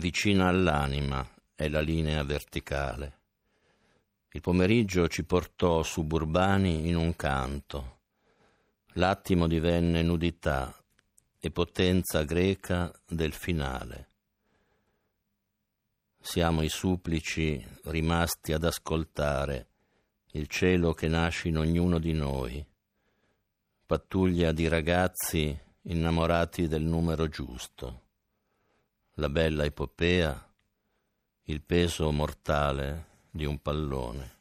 vicina all'anima è la linea verticale. Il pomeriggio ci portò suburbani in un canto. L'attimo divenne nudità e potenza greca del finale. Siamo i supplici rimasti ad ascoltare il cielo che nasce in ognuno di noi, pattuglia di ragazzi innamorati del numero giusto, la bella epopea, il peso mortale di un pallone.